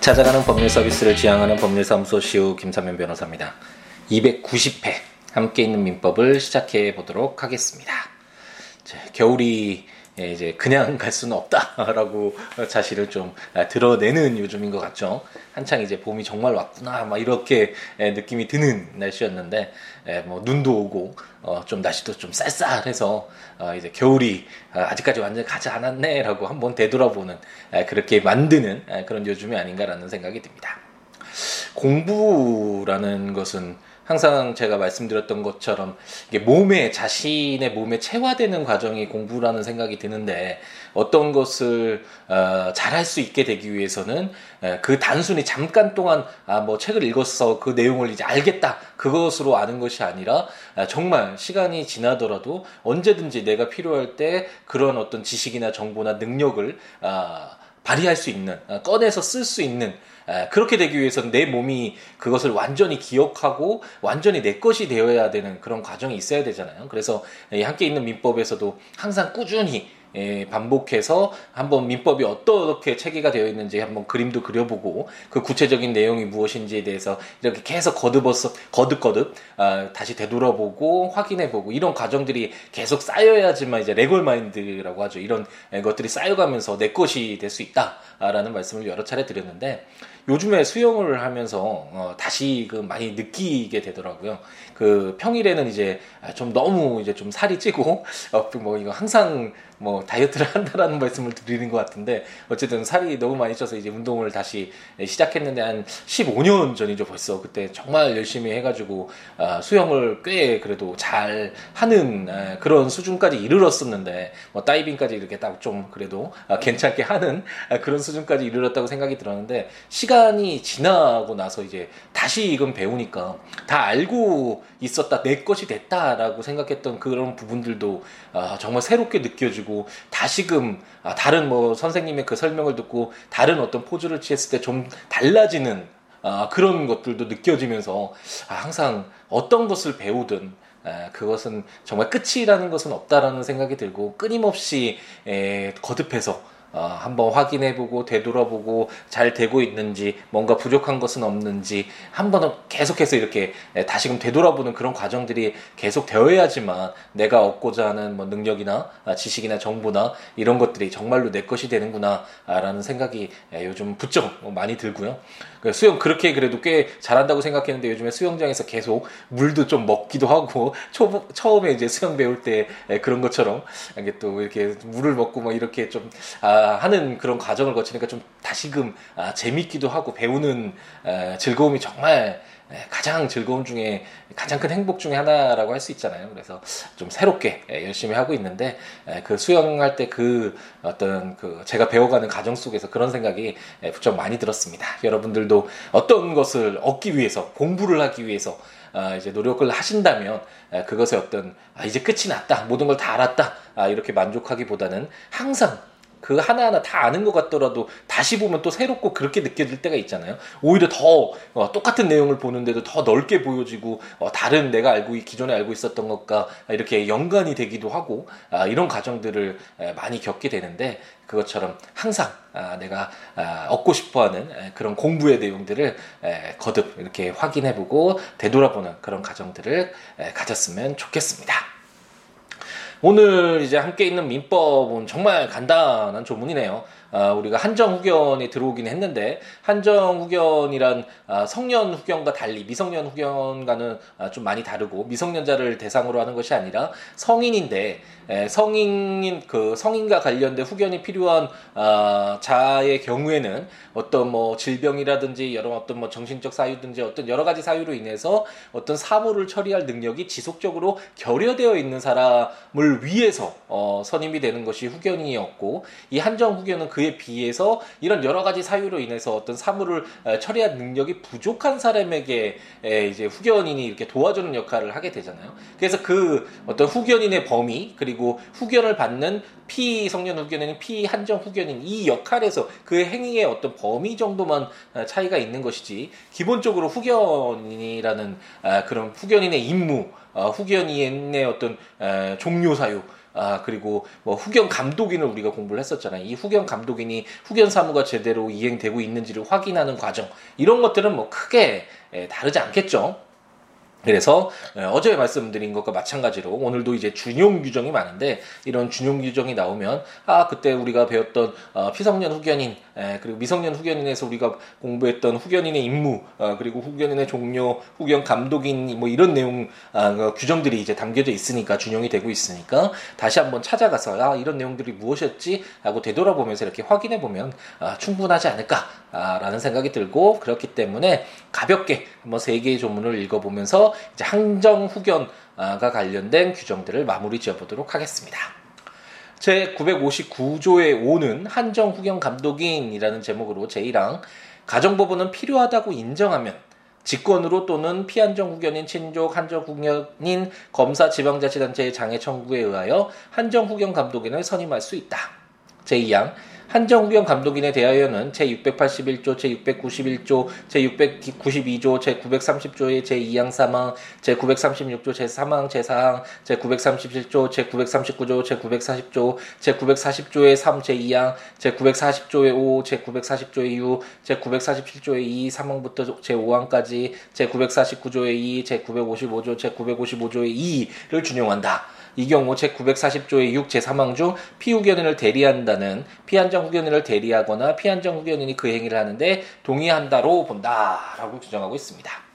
찾아가는 법률 서비스를 지향하는 법률사무소 시우 김사면 변호사입니다. 290회 함께 있는 민법을 시작해 보도록 하겠습니다. 겨울이 예, 이제 그냥 갈 수는 없다라고 자신을 좀 드러내는 요즘인 것 같죠. 한창 이제 봄이 정말 왔구나 막 이렇게 예, 느낌이 드는 날씨였는데 예, 뭐 눈도 오고 어, 좀 날씨도 좀 쌀쌀해서 어, 이제 겨울이 아, 아직까지 완전히 가지 않았네라고 한번 되돌아보는 그렇게 만드는 그런 요즘이 아닌가라는 생각이 듭니다. 공부라는 것은 항상 제가 말씀드렸던 것처럼 이게 몸에 자신의 몸에 체화되는 과정이 공부라는 생각이 드는데 어떤 것을 어, 잘할 수 있게 되기 위해서는 에, 그 단순히 잠깐 동안 아, 뭐 책을 읽었어 그 내용을 이제 알겠다 그것으로 아는 것이 아니라 아, 정말 시간이 지나더라도 언제든지 내가 필요할 때 그런 어떤 지식이나 정보나 능력을 아, 발휘할 수 있는 아, 꺼내서 쓸 수 있는 그렇게 되기 위해서는 내 몸이 그것을 완전히 기억하고 완전히 내 것이 되어야 되는 그런 과정이 있어야 되잖아요. 그래서 함께 있는 민법에서도 항상 꾸준히 예, 반복해서 한번 민법이 어떻게 체계가 되어 있는지 한번 그림도 그려보고 그 구체적인 내용이 무엇인지에 대해서 이렇게 계속 거듭어서 거듭거듭 아, 다시 되돌아보고 확인해보고 이런 과정들이 계속 쌓여야지만 이제 레골 마인드라고 하죠. 이런 것들이 쌓여가면서 내 것이 될 수 있다라는 말씀을 여러 차례 드렸는데 요즘에 수영을 하면서 어, 다시 그 많이 느끼게 되더라고요. 그 평일에는 이제 좀 너무 이제 좀 살이 찌고 어, 뭐 이거 항상 뭐 다이어트를 한다라는 말씀을 드리는 것 같은데 어쨌든 살이 너무 많이 쪄서 이제 운동을 다시 시작했는데 한 15년 전이죠 벌써. 그때 정말 열심히 해가지고 어, 수영을 꽤 그래도 잘 하는 에, 그런 수준까지 이르렀었는데 뭐 다이빙까지 이렇게 딱 좀 그래도 어, 괜찮게 하는 어, 그런 수준까지 이르렀다고 생각이 들었는데 시간이 지나고 나서 이제 다시 이건 배우니까 다 알고 있었다 내 것이 됐다라고 생각했던 그런 부분들도 어, 정말 새롭게 느껴지고 다시금 아, 다른 뭐 선생님의 그 설명을 듣고 다른 어떤 포즈를 취했을 때 좀 달라지는 아, 그런 것들도 느껴지면서 아, 항상 어떤 것을 배우든 그것은 정말 끝이라는 것은 없다라는 생각이 들고 끊임없이 거듭해서 어, 한번 확인해보고 되돌아보고 잘 되고 있는지 뭔가 부족한 것은 없는지 한번 계속해서 이렇게 다시금 되돌아보는 그런 과정들이 계속 되어야지만 내가 얻고자 하는 뭐 능력이나 아, 지식이나 정보나 이런 것들이 정말로 내 것이 되는구나라는 생각이 요즘 부쩍 많이 들고요. 그 수영 그렇게 그래도 꽤 잘한다고 생각했는데 요즘에 수영장에서 계속 물도 좀 먹기도 하고 초, 처음에 이제 수영 배울 때 그런 것처럼 이게 또 이렇게 물을 먹고 뭐 이렇게 좀 아, 하는 그런 과정을 거치니까 좀 다시금 아, 재밌기도 하고 배우는 아, 즐거움이 정말 가장 즐거움 중에 가장 큰 행복 중에 하나라고 할 수 있잖아요. 그래서 좀 새롭게 열심히 하고 있는데 그 수영할 때 그 어떤 그 제가 배워가는 과정 속에서 그런 생각이 좀 많이 들었습니다. 여러분들도 어떤 것을 얻기 위해서 공부를 하기 위해서 아, 이제 노력을 하신다면 그것의 어떤 아, 이제 끝이 났다 모든 걸 다 알았다 아, 이렇게 만족하기보다는 항상 그 하나하나 다 아는 것 같더라도 다시 보면 또 새롭고 그렇게 느껴질 때가 있잖아요. 오히려 더 어, 똑같은 내용을 보는데도 더 넓게 보여지고 어, 다른 내가 알고 기존에 알고 있었던 것과 이렇게 연관이 되기도 하고 아, 이런 과정들을 에, 많이 겪게 되는데 그것처럼 항상 아, 내가 아, 얻고 싶어하는 에, 그런 공부의 내용들을 에, 거듭 이렇게 확인해보고 되돌아보는 그런 과정들을 에, 가졌으면 좋겠습니다. 오늘 이제 함께 있는 민법은 정말 간단한 조문이네요. 아, 우리가 한정 후견에 들어오긴 했는데 한정 후견이란 아, 성년 후견과 달리 미성년 후견과는 아, 좀 많이 다르고 미성년자를 대상으로 하는 것이 아니라 성인인데 에, 성인 그 성인과 관련된 후견이 필요한 아, 자의 경우에는 어떤 뭐 질병이라든지 여러 어떤 뭐 정신적 사유든지 어떤 여러 가지 사유로 인해서 어떤 사무를 처리할 능력이 지속적으로 결여되어 있는 사람을 위해서 어, 선임이 되는 것이 후견이었고 이 한정 후견은 그 그에 비해서 이런 여러 가지 사유로 인해서 어떤 사물을 처리할 능력이 부족한 사람에게 이제 후견인이 이렇게 도와주는 역할을 하게 되잖아요. 그래서 그 어떤 후견인의 범위 그리고 후견을 받는 피성년 후견인, 피한정 후견인 이 역할에서 그 행위의 어떤 범위 정도만 차이가 있는 것이지 기본적으로 후견인이라는 그런 후견인의 임무, 어, 후견인의 어떤 종료 사유 아, 그리고 뭐 후견 감독인을 우리가 공부를 했었잖아요. 이 후견 감독인이 후견 사무가 제대로 이행되고 있는지를 확인하는 과정. 이런 것들은 뭐 크게 예, 다르지 않겠죠. 그래서 예, 어제 말씀드린 것과 마찬가지로 오늘도 이제 준용 규정이 많은데 이런 준용 규정이 나오면 아 그때 우리가 배웠던 어, 피성년 후견인 에, 그리고 미성년 후견인에서 우리가 공부했던 후견인의 임무 어, 그리고 후견인의 종료 후견 감독인 뭐 이런 내용 아, 그 규정들이 이제 담겨져 있으니까 준용이 되고 있으니까 다시 한번 찾아가서 아 이런 내용들이 무엇이었지? 하고 되돌아보면서 이렇게 확인해 보면 아, 충분하지 않을까라는 생각이 들고 그렇기 때문에 가볍게 한번 세 개의 조문을 읽어보면서 이제 항정 후견과 관련된 규정들을 마무리 지어보도록 하겠습니다. 제 959조의 5는 한정 후견 감독인이라는 제목으로 제1항 가정법원은 필요하다고 인정하면 직권으로 또는 피한정 후견인 친족 한정 후견인 검사 지방자치단체의 장애 청구에 의하여 한정 후견 감독인을 선임할 수 있다. 제2항 한정구경 감독인에 대하여는 제681조, 제691조, 제692조, 제930조의 제2항 사망, 제936조 제3항, 제4항, 제937조, 제939조, 제940조, 제940조의 3, 제2항, 제940조의 5, 제940조의 6, 제947조의 2, 3항부터 제5항까지, 제949조의 2, 제955조, 제955조의 2를 준용한다. 이 경우 제940조의 6 제3항 중 피후견인을 대리한다는 피한정 후견인을 대리하거나 피한정 후견인이 그 행위를 하는데 동의한다로 본다라고 규정하고 있습니다.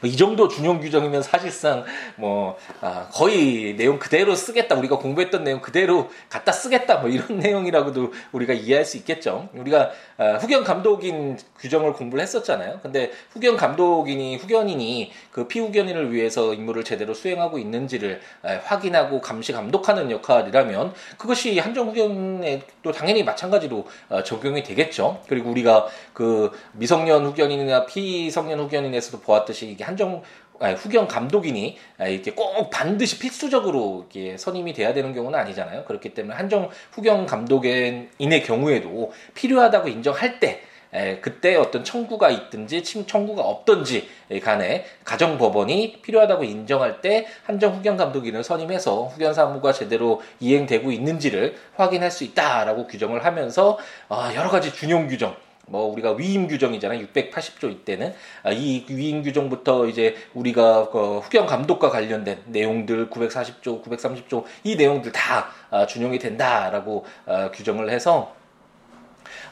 뭐 이 정도 준용 규정이면 사실상 뭐 아, 거의 내용 그대로 쓰겠다 우리가 공부했던 내용 그대로 갖다 쓰겠다 뭐 이런 내용이라고도 우리가 이해할 수 있겠죠. 우리가 아, 후견 감독인 규정을 공부를 했었잖아요. 근데 후견 감독인이 후견인이 그 피후견인을 위해서 임무를 제대로 수행하고 있는지를 아, 확인하고 감시 감독하는 역할이라면 그것이 한정 후견에 또 당연히 마찬가지로 어, 적용이 되겠죠. 그리고 우리가 그 미성년 후견인이나 피성년 후견인에서도 보았듯이 이게 한정 아니, 후견 감독인이 이렇게 꼭 반드시 필수적으로 이렇게 선임이 돼야 되는 경우는 아니잖아요. 그렇기 때문에 한정 후견 감독인의 경우에도 필요하다고 인정할 때 에, 그때 어떤 청구가 있든지 청구가 없든지 간에 가정 법원이 필요하다고 인정할 때 한정 후견 감독인을 선임해서 후견 사무가 제대로 이행되고 있는지를 확인할 수 있다라고 규정을 하면서 어, 여러 가지 준용 규정 뭐 우리가 위임 규정이잖아요. 680조 이때는 아, 이 위임 규정부터 이제 우리가 그 후견 감독과 관련된 내용들 940조, 930조 이 내용들 다 아, 준용이 된다라고 아, 규정을 해서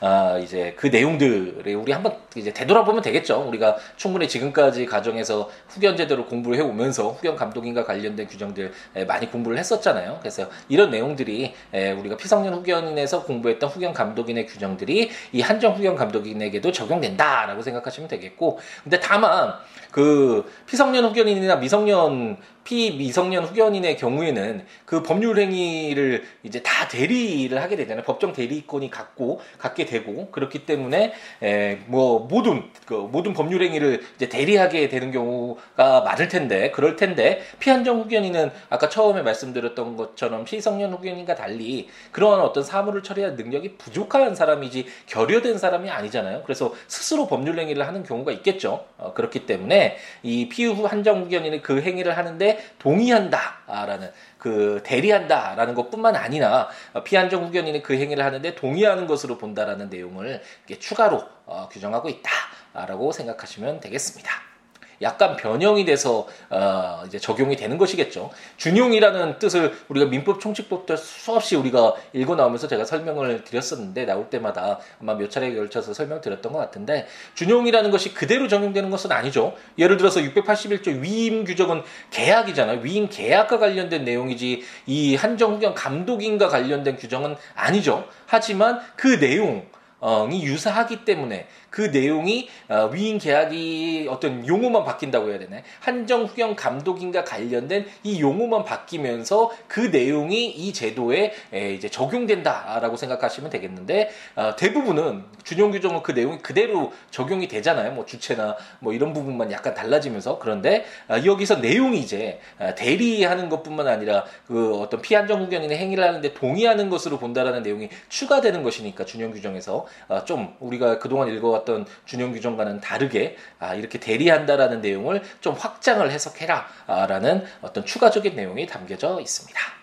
아, 이제 그 내용들에 우리 한번 이제 되돌아보면 되겠죠. 우리가 충분히 지금까지 가정에서 후견 제도를 공부를 해오면서 후견 감독인과 관련된 규정들 많이 공부를 했었잖아요. 그래서 이런 내용들이 우리가 피성년 후견인에서 공부했던 후견 감독인의 규정들이 이 한정 후견 감독인에게도 적용된다라고 생각하시면 되겠고, 근데 다만 그 피성년 후견인이나 미성년 피미성년 후견인의 경우에는 그 법률 행위를 이제 다 대리를 하게 되잖아요. 법정 대리권이 갖고 갖게 되고 그렇기 때문에 에, 뭐 모든 그 모든 법률 행위를 이제 대리하게 되는 경우가 많을 텐데 그럴 텐데 피한정 후견인은 아까 처음에 말씀드렸던 것처럼 피성년 후견인과 달리 그러한 어떤 사물을 처리할 능력이 부족한 사람이지 결여된 사람이 아니잖아요. 그래서 스스로 법률 행위를 하는 경우가 있겠죠. 어, 그렇기 때문에 이 피후 한정 후견인이 그 행위를 하는데 동의한다라는 그 대리한다라는 것뿐만 아니라 피한정 후견인이 그 행위를 하는데 동의하는 것으로 본다라는 내용을 추가로 어, 규정하고 있다라고 생각하시면 되겠습니다. 약간 변형이 돼서 어 이제 적용이 되는 것이겠죠. 준용이라는 뜻을 우리가 민법 총칙법 때 수없이 우리가 읽어 나오면서 제가 설명을 드렸었는데 나올 때마다 아마 몇 차례에 걸쳐서 설명드렸던 것 같은데 준용이라는 것이 그대로 적용되는 것은 아니죠. 예를 들어서 681조 위임 규정은 계약이잖아요. 위임 계약과 관련된 내용이지 이 한정후견 감독인과 관련된 규정은 아니죠. 하지만 그 내용 이 유사하기 때문에 그 내용이 어, 위임 계약이 어떤 용어만 바뀐다고 해야 되나 한정 후경 감독인과 관련된 이 용어만 바뀌면서 그 내용이 이 제도에 이제 적용된다라고 생각하시면 되겠는데 어, 대부분은 준용 규정은 그 내용이 그대로 적용이 되잖아요. 뭐 주체나 뭐 이런 부분만 약간 달라지면서. 그런데 어, 여기서 내용이 이제 대리하는 것뿐만 아니라 그 어떤 피한정 후견인의 행위를 하는데 동의하는 것으로 본다라는 내용이 추가되는 것이니까 준용 규정에서 좀 우리가 그동안 읽어 어떤 준용 규정과는 다르게 아, 이렇게 대리한다라는 내용을 좀 확장을 해석해라라는 어떤 추가적인 내용이 담겨져 있습니다.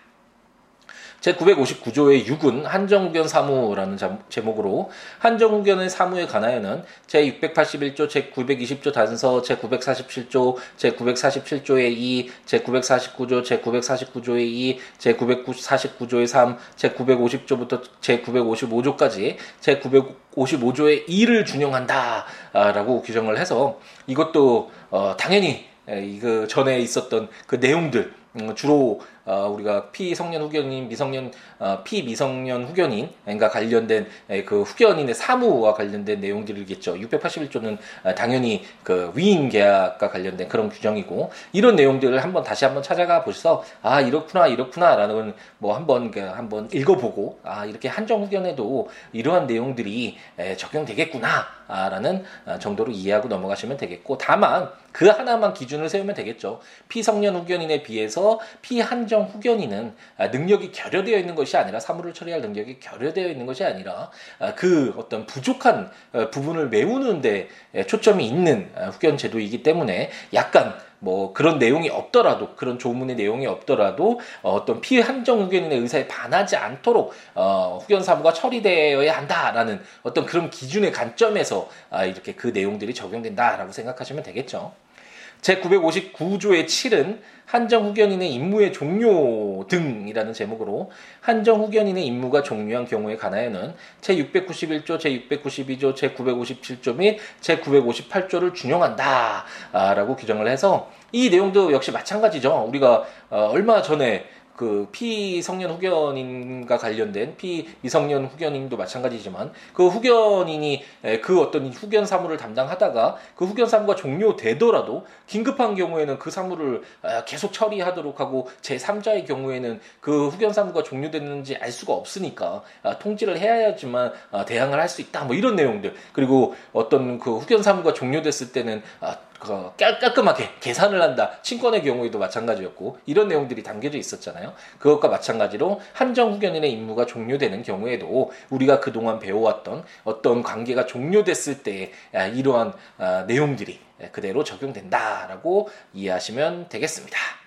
제959조의 6은 한정후견 사무라는 제목으로 한정후견의 사무에 관하여는 제681조, 제920조 단서, 제947조, 제947조의 2, 제949조, 제949조의 2, 제949조의 3, 제950조부터 제955조까지 제955조의 2를 준용한다라고 규정을 해서 이것도 어, 당연히 이거 전에 있었던 그 내용들 음, 주로 어, 우리가 피성년 후견인, 미성년 어, 피미성년 후견인과 관련된 그 후견인의 사무와 관련된 내용들이겠죠. 681조는 어, 당연히 그 위임 계약과 관련된 그런 규정이고 이런 내용들을 한번 다시 한번 찾아가 보셔서 아 이렇구나 이렇구나라는 뭐 한번 그 한번 읽어보고 아 이렇게 한정 후견에도 이러한 내용들이 적용되겠구나라는 정도로 이해하고 넘어가시면 되겠고 다만 그 하나만 기준을 세우면 되겠죠. 피성년 후견인에 비해서 피한정 행정 후견인은 아, 능력이 결여되어 있는 것이 아니라 사물을 처리할 능력이 결여되어 있는 것이 아니라 아, 그 어떤 부족한 어, 부분을 메우는데 초점이 있는 아, 후견 제도이기 때문에 약간 뭐 그런 내용이 없더라도 그런 조문의 내용이 없더라도 어, 어떤 피해 한정 후견인의 의사에 반하지 않도록 어, 후견 사무가 처리되어야 한다라는 어떤 그런 기준의 관점에서 아, 이렇게 그 내용들이 적용된다라고 생각하시면 되겠죠. 제959조의 7은 한정 후견인의 임무의 종료 등이라는 제목으로 한정 후견인의 임무가 종료한 경우에 관하여는 제691조, 제692조, 제957조 및 제958조를 준용한다 라고 규정을 해서 이 내용도 역시 마찬가지죠. 우리가 어, 얼마 전에 그 피성년 후견인과 관련된 피미성년 후견인도 마찬가지지만 그 후견인이 그 어떤 후견 사무를 담당하다가 그 후견 사무가 종료되더라도 긴급한 경우에는 그 사무를 계속 처리하도록 하고 제3자의 경우에는 그 후견 사무가 종료됐는지 알 수가 없으니까 아, 통지를 해야지만 아, 대항을 할 수 있다. 뭐 이런 내용들. 그리고 어떤 그 후견 사무가 종료됐을 때는 아, 그 깔끔하게 계산을 한다. 친권의 경우에도 마찬가지였고 이런 내용들이 담겨져 있었잖아요. 그것과 마찬가지로 한정 후견인의 임무가 종료되는 경우에도 우리가 그동안 배워왔던 어떤 관계가 종료됐을 때 이러한 아, 내용들이 그대로 적용된다라고 이해하시면 되겠습니다.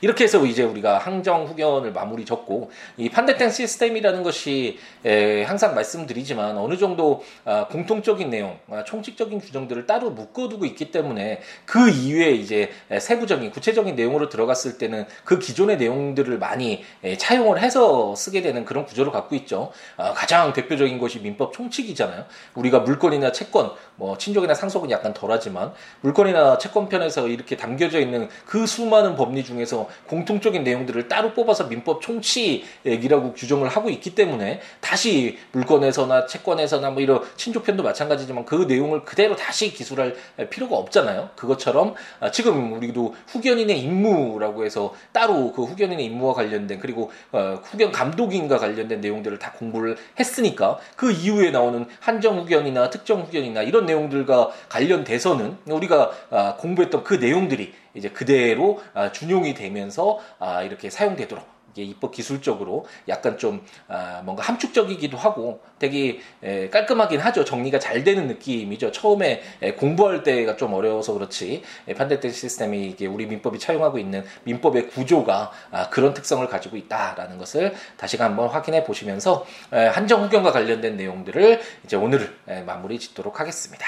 이렇게 해서 이제 우리가 항정 후견을 마무리 졌고 이 판대탱 시스템이라는 것이 에, 항상 말씀드리지만 어느 정도 아, 공통적인 내용, 아, 총칙적인 규정들을 따로 묶어두고 있기 때문에 그 이후에 이제 세부적인 구체적인 내용으로 들어갔을 때는 그 기존의 내용들을 많이 에, 차용을 해서 쓰게 되는 그런 구조를 갖고 있죠. 아, 가장 대표적인 것이 민법 총칙이잖아요. 우리가 물건이나 채권, 뭐 친족이나 상속은 약간 덜하지만 물건이나 채권 편에서 이렇게 담겨져 있는 그 수많은 법리 중에 서 공통적인 내용들을 따로 뽑아서 민법 총칙이라고 규정을 하고 있기 때문에 다시 물건에서나 채권에서나 뭐 이런 친족편도 마찬가지지만 그 내용을 그대로 다시 기술할 필요가 없잖아요. 그것처럼 아, 지금 우리도 후견인의 임무라고 해서 따로 그 후견인의 임무와 관련된 그리고 어, 후견 감독인과 관련된 내용들을 다 공부를 했으니까 그 이후에 나오는 한정 후견이나 특정 후견이나 이런 내용들과 관련돼서는 우리가 아, 공부했던 그 내용들이 이제 그대로 아, 준용이 되면서 아, 이렇게 사용되도록 입법 기술적으로 약간 좀 아, 뭔가 함축적이기도 하고 되게 에, 깔끔하긴 하죠. 정리가 잘 되는 느낌이죠. 처음에 에, 공부할 때가 좀 어려워서 그렇지 에, 판대대 시스템이 이게 우리 민법이 차용하고 있는 민법의 구조가 아, 그런 특성을 가지고 있다라는 것을 다시 한번 확인해 보시면서 에, 한정 후견과 관련된 내용들을 이제 오늘 에, 마무리 짓도록 하겠습니다.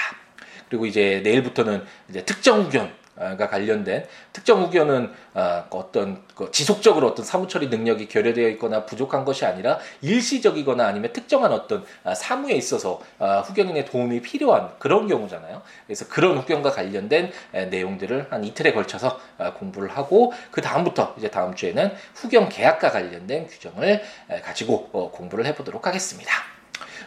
그리고 이제 내일부터는 이제 특정 가 관련된 특정 후견은 어, 어떤 그 지속적으로 어떤 사무 처리 능력이 결여되어 있거나 부족한 것이 아니라 일시적이거나 아니면 특정한 어떤 아, 사무에 있어서 아, 후견인의 도움이 필요한 그런 경우잖아요. 그래서 그런 후견과 관련된 내용들을 한 이틀에 걸쳐서 아, 공부를 하고 그 다음부터 이제 다음 주에는 후견 계약과 관련된 규정을 가지고 어, 공부를 해보도록 하겠습니다.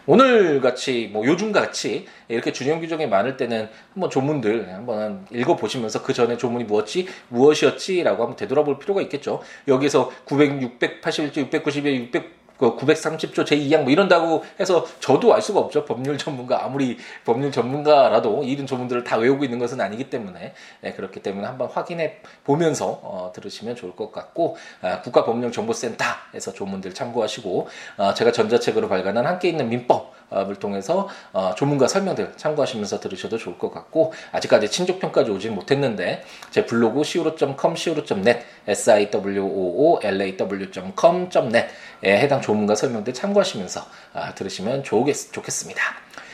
오늘 같이 뭐 요즘 같이 이렇게 준용 규정이 많을 때는 한번 조문들 한번 읽어 보시면서 그 전에 조문이 무엇지 무엇이었지라고 한번 되돌아볼 필요가 있겠죠. 여기서 900, 681조, 692, 600 그 930조 제2항 뭐 이런다고 해서 저도 알 수가 없죠. 법률 전문가 아무리 법률 전문가라도 이런 조문들을 다 외우고 있는 것은 아니기 때문에 네, 그렇기 때문에 한번 확인해 보면서 어, 들으시면 좋을 것 같고 아, 국가법령정보센터에서 조문들 참고하시고 어, 제가 전자책으로 발간한 함께 있는 민법 을 통해서 어, 조문가 설명들 참고하시면서 들으셔도 좋을 것 같고 아직까지 친족편까지 오진 못했는데 제 블로그 siwo.com, siwo.net, siwoolaw.com.net 에 해당 조문가 설명들 참고하시면서 아, 들으시면 좋겠, 좋겠습니다.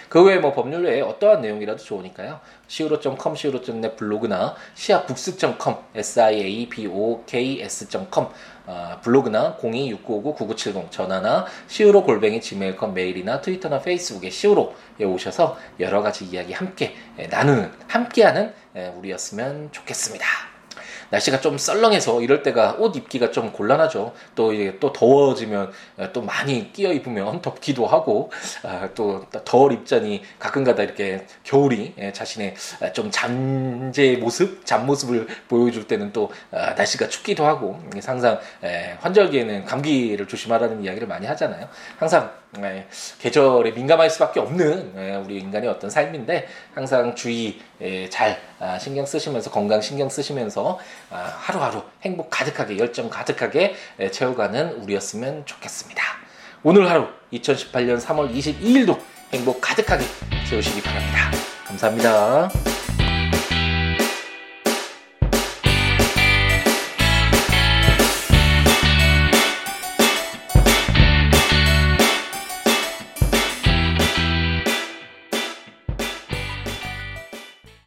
그 외에 뭐 법률 외에 어떠한 내용이라도 좋으니까요. siwo.com, siwo.net 블로그나 siabooks.com, siabooks.com 어, 블로그나 026959-9970 전화나 siwo 골뱅이 gmail.com 메일이나 트위터나 페이스북에 siwo에 오셔서 여러 가지 이야기 함께 나누는 함께하는 우리였으면 좋겠습니다. 날씨가 좀 썰렁해서 이럴 때가 옷 입기가 좀 곤란하죠. 또 이게 또 더워지면 또 많이 끼어 입으면 덥기도 하고 아, 또덜 입자니 가끔가다 이렇게 겨울이 예, 자신의 좀 잠재 모습, 잠 모습을 보여줄 때는 또 아, 날씨가 춥기도 하고 항상 환절기에는 감기를 조심하라는 이야기를 많이 하잖아요. 항상 계절에 민감할 수밖에 없는 우리 인간의 어떤 삶인데 항상 주의 잘 아, 신경 쓰시면서 건강 신경 쓰시면서 아, 하루하루 행복 가득하게 열정 가득하게 채워가는 우리였으면 좋겠습니다. 오늘 하루 2018년 3월 22일도 행복 가득하게 채우시기 바랍니다. 감사합니다.